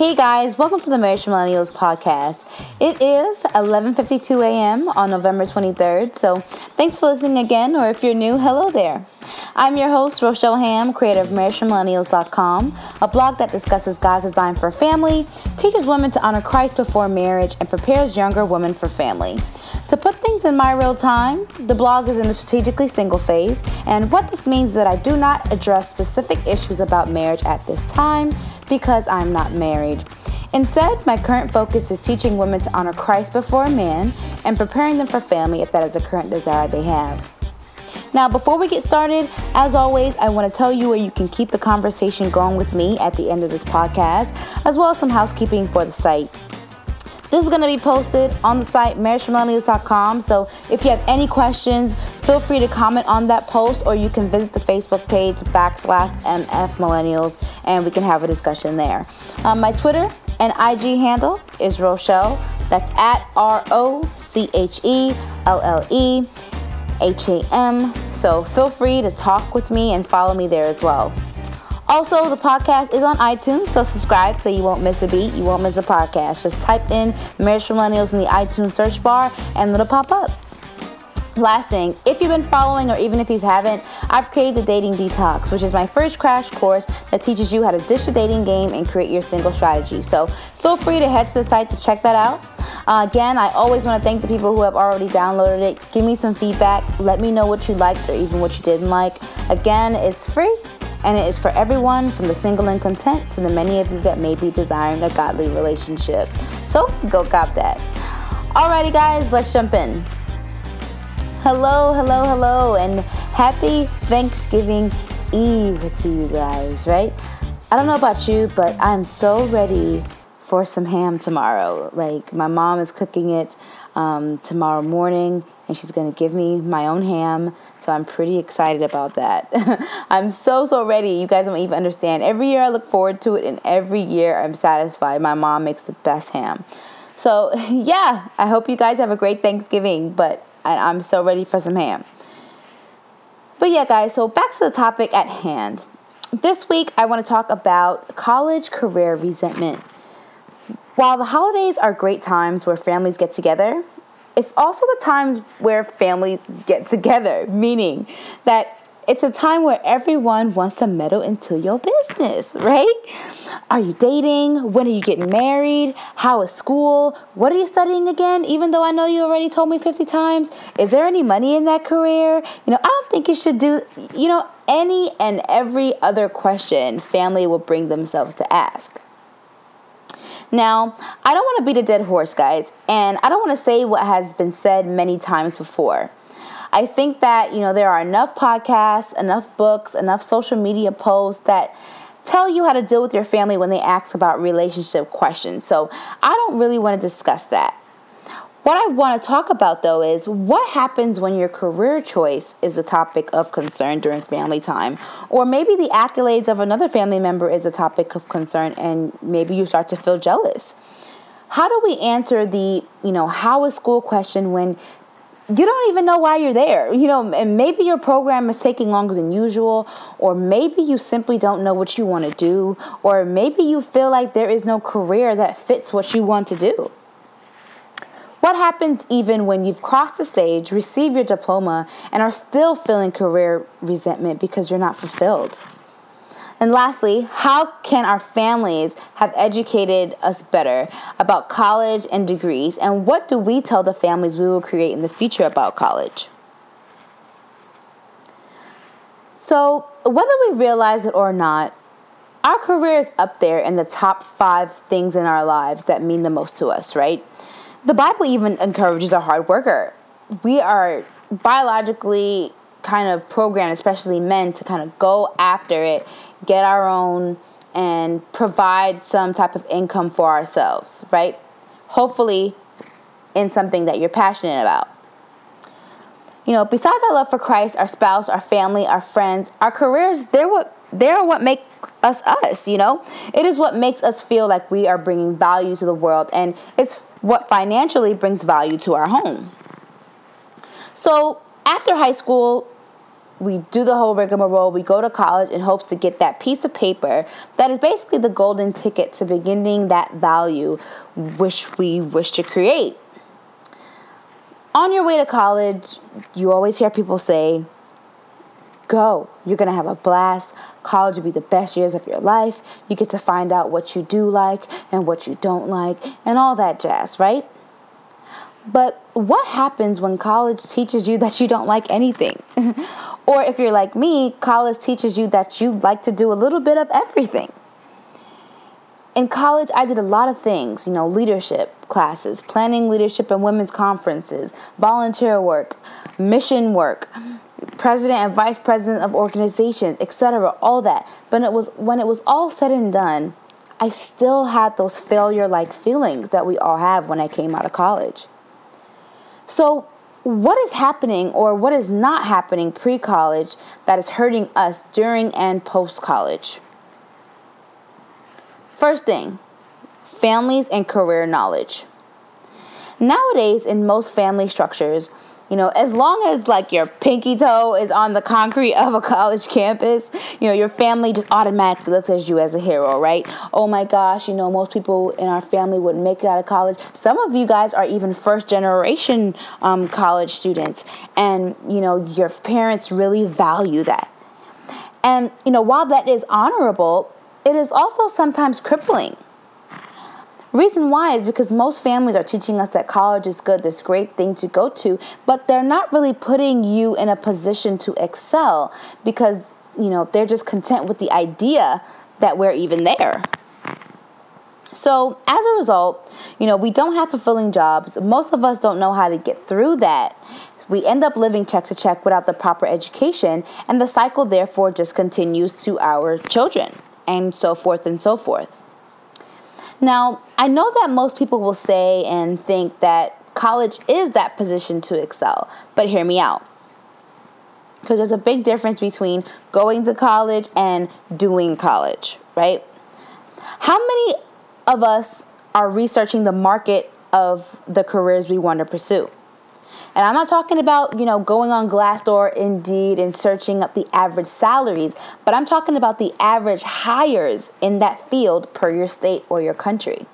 Hey guys, welcome to the Marriage Millennials podcast. It is 11:52 a.m. on November 23rd. So, thanks for listening again or if you're new, hello there. I'm your host, Rochelle Ham, creator of MarriageForMillennials.com, a blog that discusses God's design for family, teaches women to honor Christ before marriage, and prepares younger women for family. To put things in my real time, the blog is in the strategically single phase, and what this means is that I do not address specific issues about marriage at this time because I'm not married. Instead, my current focus is teaching women to honor Christ before a man and preparing them for family if that is a current desire they have. Now, before we get started, as always, I want to tell you where you can keep the conversation going with me at the end of this podcast, as well as some housekeeping for the site. This is going to be posted on the site marriageformillennials.com. So if you have any questions, feel free to comment on that post or you can visit the Facebook page backslash MF Millennials and we can have a discussion there. Um, my Twitter and IG handle is Rochelle. That's at R O C H E L L E H A M. So feel free to talk with me and follow me there as well. Also, the podcast is on iTunes, so subscribe so you won't miss a beat, you won't miss a podcast. Just type in Marriage for Millennials in the iTunes search bar and it'll pop up. Last thing, if you've been following or even if you haven't, I've created the Dating Detox, which is my first crash course that teaches you how to ditch the dating game and create your single strategy. So feel free to head to the site to check that out. Uh, again, I always want to thank the people who have already downloaded it. Give me some feedback. Let me know what you liked or even what you didn't like. Again, it's free and it is for everyone from the single and content to the many of you that may be desiring a godly relationship. So go cop that. Alrighty, guys, let's jump in. Hello, hello, hello, and happy Thanksgiving Eve to you guys, right? I don't know about you, but I'm so ready for some ham tomorrow. Like, my mom is cooking it um, tomorrow morning and she's going to give me my own ham. So I'm pretty excited about that. I'm so, so ready. You guys don't even understand. Every year I look forward to it, and every year I'm satisfied. My mom makes the best ham. So, yeah, I hope you guys have a great Thanksgiving, but I'm so ready for some ham. But yeah, guys, so back to the topic at hand. This week, I want to talk about college career resentment. While the holidays are great times where families get together, it's also the times where families get together, meaning that it's a time where everyone wants to meddle into your business, right? Are you dating? When are you getting married? How is school? What are you studying again? Even though I know you already told me 50 times, is there any money in that career? You know, I don't think you should do, you know, any and every other question family will bring themselves to ask. Now, I don't want to beat a dead horse, guys, and I don't want to say what has been said many times before. I think that, you know, there are enough podcasts, enough books, enough social media posts that tell you how to deal with your family when they ask about relationship questions. So, I don't really want to discuss that. What I want to talk about though is what happens when your career choice is the topic of concern during family time, or maybe the accolades of another family member is a topic of concern and maybe you start to feel jealous. How do we answer the, you know, how is school question when you don't even know why you're there. You know, and maybe your program is taking longer than usual, or maybe you simply don't know what you want to do, or maybe you feel like there is no career that fits what you want to do. What happens even when you've crossed the stage, received your diploma, and are still feeling career resentment because you're not fulfilled? And lastly, how can our families have educated us better about college and degrees? And what do we tell the families we will create in the future about college? So, whether we realize it or not, our career is up there in the top five things in our lives that mean the most to us, right? The Bible even encourages a hard worker. We are biologically kind of programmed, especially men, to kind of go after it, get our own, and provide some type of income for ourselves, right? Hopefully, in something that you're passionate about. You know, besides our love for Christ, our spouse, our family, our friends, our careers, they're what they're what make us us, you know? It is what makes us feel like we are bringing value to the world and it's what financially brings value to our home. So, after high school, we do the whole rigmarole. We go to college in hopes to get that piece of paper that is basically the golden ticket to beginning that value which we wish to create. On your way to college, you always hear people say, Go. You're to have a blast. College will be the best years of your life. You get to find out what you do like and what you don't like and all that jazz, right? But what happens when college teaches you that you don't like anything? or if you're like me, college teaches you that you like to do a little bit of everything. In college, I did a lot of things, you know, leadership classes, planning leadership and women's conferences, volunteer work, mission work, president and vice president of organizations, etc., all that. But it was when it was all said and done, I still had those failure like feelings that we all have when I came out of college. So, what is happening or what is not happening pre college that is hurting us during and post college? First thing, families and career knowledge. Nowadays, in most family structures, you know, as long as like your pinky toe is on the concrete of a college campus, you know, your family just automatically looks at you as a hero, right? Oh my gosh, you know, most people in our family wouldn't make it out of college. Some of you guys are even first generation um, college students, and you know, your parents really value that. And you know, while that is honorable, it is also sometimes crippling Reason why is because most families are teaching us that college is good, this great thing to go to, but they're not really putting you in a position to excel because, you know, they're just content with the idea that we're even there. So, as a result, you know, we don't have fulfilling jobs. Most of us don't know how to get through that. We end up living check to check without the proper education, and the cycle therefore just continues to our children, and so forth and so forth. Now, I know that most people will say and think that college is that position to excel, but hear me out. Because there's a big difference between going to college and doing college, right? How many of us are researching the market of the careers we want to pursue? And I'm not talking about, you know, going on Glassdoor, Indeed, and searching up the average salaries, but I'm talking about the average hires in that field per your state or your country.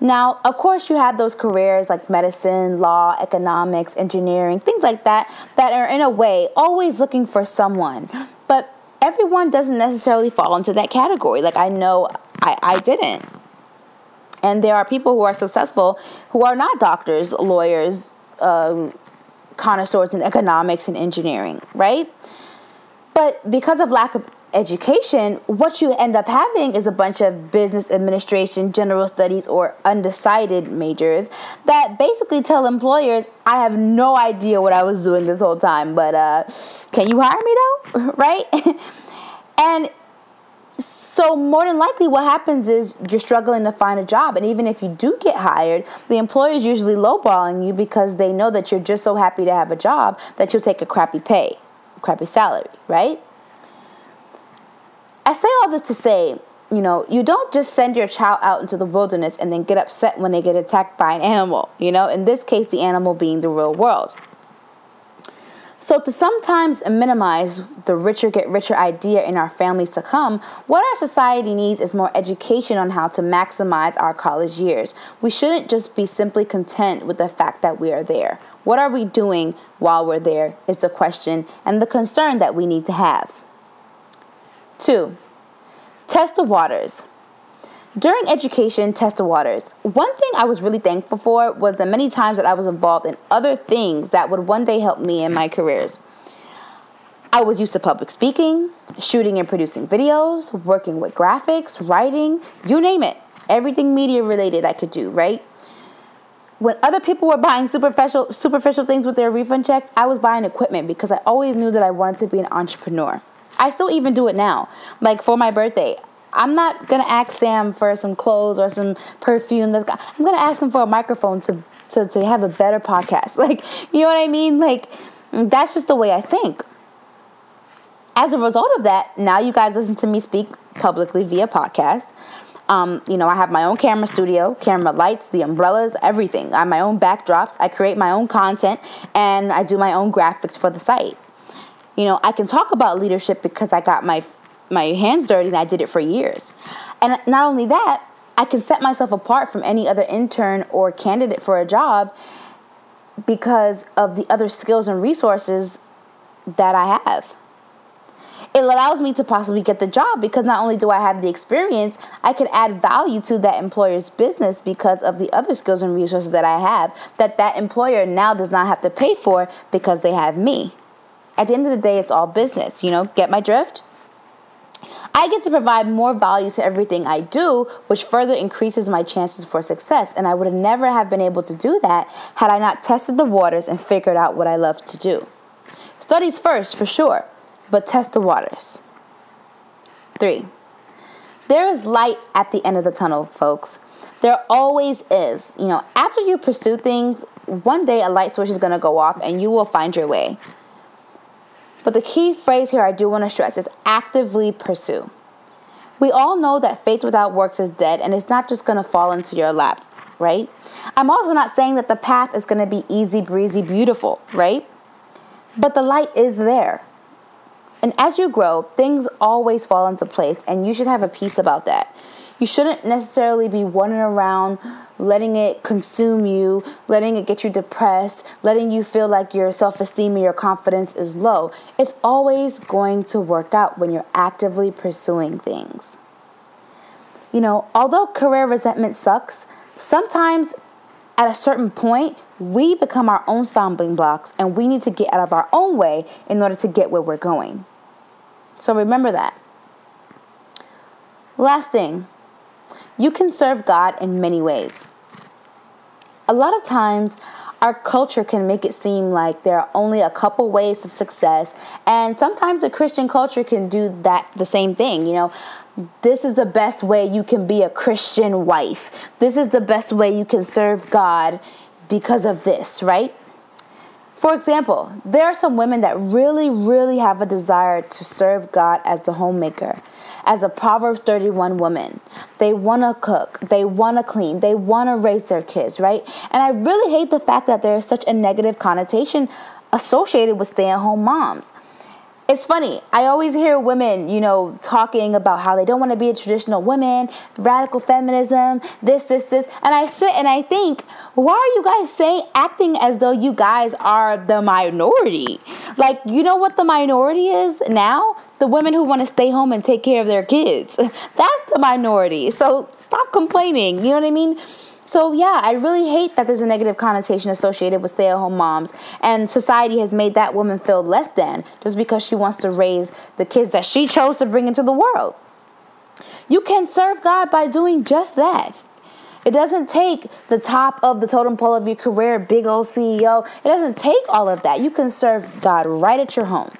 Now, of course, you have those careers like medicine, law, economics, engineering, things like that, that are in a way always looking for someone. But everyone doesn't necessarily fall into that category. Like, I know I, I didn't. And there are people who are successful who are not doctors, lawyers, um, connoisseurs in economics and engineering, right? But because of lack of education, what you end up having is a bunch of business administration, general studies, or undecided majors that basically tell employers, I have no idea what I was doing this whole time, but uh, can you hire me though? right? and so, more than likely, what happens is you're struggling to find a job. And even if you do get hired, the employer is usually lowballing you because they know that you're just so happy to have a job that you'll take a crappy pay, crappy salary, right? I say all this to say, you know, you don't just send your child out into the wilderness and then get upset when they get attacked by an animal, you know, in this case, the animal being the real world. So, to sometimes minimize the richer get richer idea in our families to come, what our society needs is more education on how to maximize our college years. We shouldn't just be simply content with the fact that we are there. What are we doing while we're there is the question and the concern that we need to have. Two, test the waters. During education, test the waters. One thing I was really thankful for was the many times that I was involved in other things that would one day help me in my careers. I was used to public speaking, shooting and producing videos, working with graphics, writing, you name it. Everything media related I could do, right? When other people were buying superficial superficial things with their refund checks, I was buying equipment because I always knew that I wanted to be an entrepreneur. I still even do it now. Like for my birthday, I'm not gonna ask Sam for some clothes or some perfume. That's I'm gonna ask him for a microphone to, to to have a better podcast. Like you know what I mean? Like that's just the way I think. As a result of that, now you guys listen to me speak publicly via podcast. Um, you know, I have my own camera studio, camera lights, the umbrellas, everything. I have my own backdrops. I create my own content and I do my own graphics for the site. You know, I can talk about leadership because I got my my hands dirty and I did it for years. And not only that, I can set myself apart from any other intern or candidate for a job because of the other skills and resources that I have. It allows me to possibly get the job because not only do I have the experience, I can add value to that employer's business because of the other skills and resources that I have that that employer now does not have to pay for because they have me. At the end of the day, it's all business, you know, get my drift? I get to provide more value to everything I do, which further increases my chances for success. And I would have never have been able to do that had I not tested the waters and figured out what I love to do. Studies first, for sure, but test the waters. Three, there is light at the end of the tunnel, folks. There always is. You know, after you pursue things, one day a light switch is going to go off and you will find your way. But the key phrase here I do want to stress is actively pursue. We all know that faith without works is dead and it's not just going to fall into your lap, right? I'm also not saying that the path is going to be easy breezy beautiful, right? But the light is there. And as you grow, things always fall into place, and you should have a peace about that. You shouldn't necessarily be running around letting it consume you, letting it get you depressed, letting you feel like your self esteem and your confidence is low. It's always going to work out when you're actively pursuing things. You know, although career resentment sucks, sometimes at a certain point, we become our own stumbling blocks and we need to get out of our own way in order to get where we're going. So remember that. Last thing, you can serve God in many ways. A lot of times, our culture can make it seem like there are only a couple ways to success, and sometimes the Christian culture can do that the same thing. You know, this is the best way you can be a Christian wife. This is the best way you can serve God because of this, right? For example, there are some women that really, really have a desire to serve God as the homemaker, as a Proverbs 31 woman. They want to cook, they want to clean, they want to raise their kids, right? And I really hate the fact that there is such a negative connotation associated with stay at home moms it's funny. I always hear women, you know, talking about how they don't want to be a traditional woman, radical feminism, this, this, this. And I sit and I think, why are you guys saying, acting as though you guys are the minority? Like, you know what the minority is now? The women who want to stay home and take care of their kids. That's the minority. So stop complaining. You know what I mean? So, yeah, I really hate that there's a negative connotation associated with stay at home moms. And society has made that woman feel less than just because she wants to raise the kids that she chose to bring into the world. You can serve God by doing just that. It doesn't take the top of the totem pole of your career, big old CEO. It doesn't take all of that. You can serve God right at your home.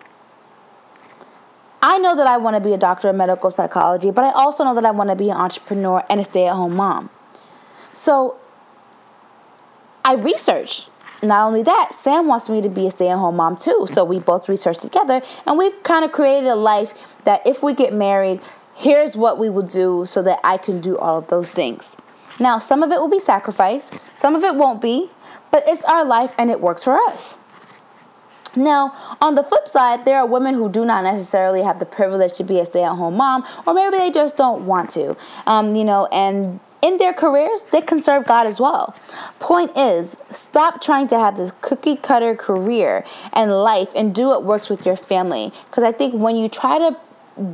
I know that I want to be a doctor of medical psychology, but I also know that I want to be an entrepreneur and a stay at home mom. So I researched. Not only that, Sam wants me to be a stay at home mom too. So we both researched together and we've kind of created a life that if we get married, here's what we will do so that I can do all of those things. Now, some of it will be sacrifice, some of it won't be, but it's our life and it works for us. Now, on the flip side, there are women who do not necessarily have the privilege to be a stay at home mom, or maybe they just don't want to, um, you know, and in their careers, they can serve God as well. Point is, stop trying to have this cookie cutter career and life and do what works with your family. Because I think when you try to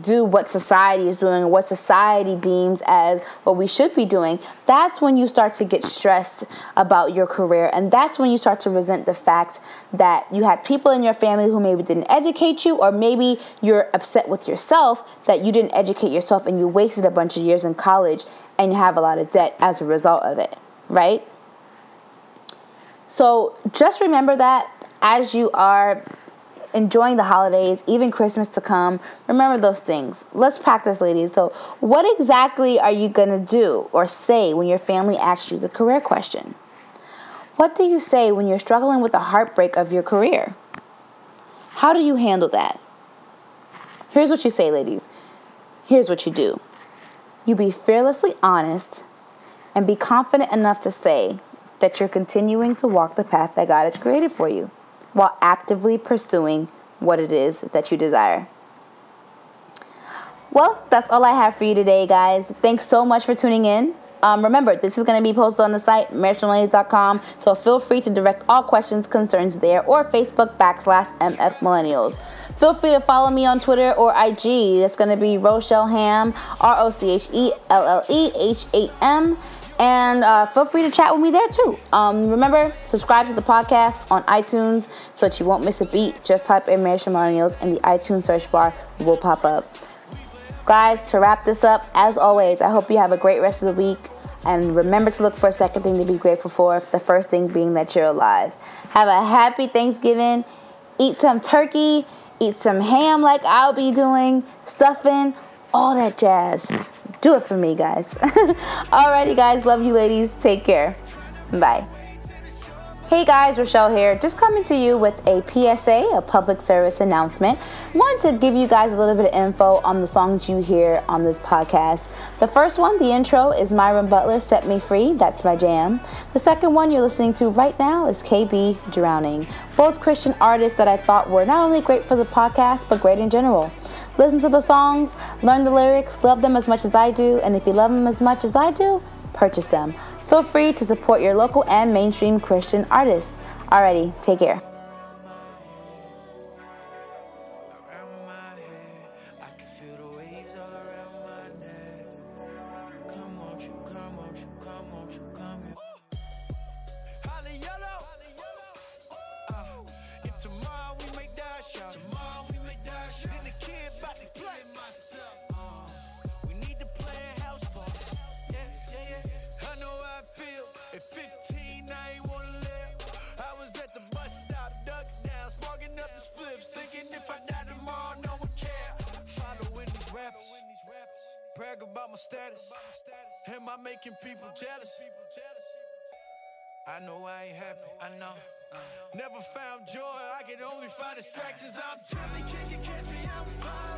do what society is doing, what society deems as what we should be doing, that's when you start to get stressed about your career. And that's when you start to resent the fact that you had people in your family who maybe didn't educate you, or maybe you're upset with yourself that you didn't educate yourself and you wasted a bunch of years in college and you have a lot of debt as a result of it, right? So just remember that as you are enjoying the holidays, even Christmas to come, remember those things. Let's practice, ladies. So, what exactly are you going to do or say when your family asks you the career question? What do you say when you're struggling with the heartbreak of your career? How do you handle that? Here's what you say, ladies. Here's what you do you be fearlessly honest and be confident enough to say that you're continuing to walk the path that God has created for you while actively pursuing what it is that you desire. Well, that's all I have for you today, guys. Thanks so much for tuning in. Um, remember, this is going to be posted on the site, marriagemillennials.com, so feel free to direct all questions, concerns there, or Facebook backslash MF Millennials. Feel free to follow me on Twitter or IG. That's going to be Rochelle Ham, R O C H E L L E H A M. And uh, feel free to chat with me there too. Um, remember, subscribe to the podcast on iTunes so that you won't miss a beat. Just type in Marriage Millennials and the iTunes search bar will pop up. Guys, to wrap this up, as always, I hope you have a great rest of the week. And remember to look for a second thing to be grateful for. The first thing being that you're alive. Have a happy Thanksgiving. Eat some turkey. Eat some ham like I'll be doing. Stuffing. All that jazz. Do it for me, guys. Alrighty, guys. Love you, ladies. Take care. Bye. Hey guys, Rochelle here, just coming to you with a PSA, a public service announcement. Wanted to give you guys a little bit of info on the songs you hear on this podcast. The first one, the intro, is Myron Butler, Set Me Free, that's my jam. The second one you're listening to right now is KB Drowning, both Christian artists that I thought were not only great for the podcast, but great in general. Listen to the songs, learn the lyrics, love them as much as I do, and if you love them as much as I do, purchase them. Feel free to support your local and mainstream Christian artists. Alrighty, take care. Brag about my status. Am I making people jealous? I know I ain't happy, I know. Never found joy, I can only find distractions. I'm telling, can you catch me?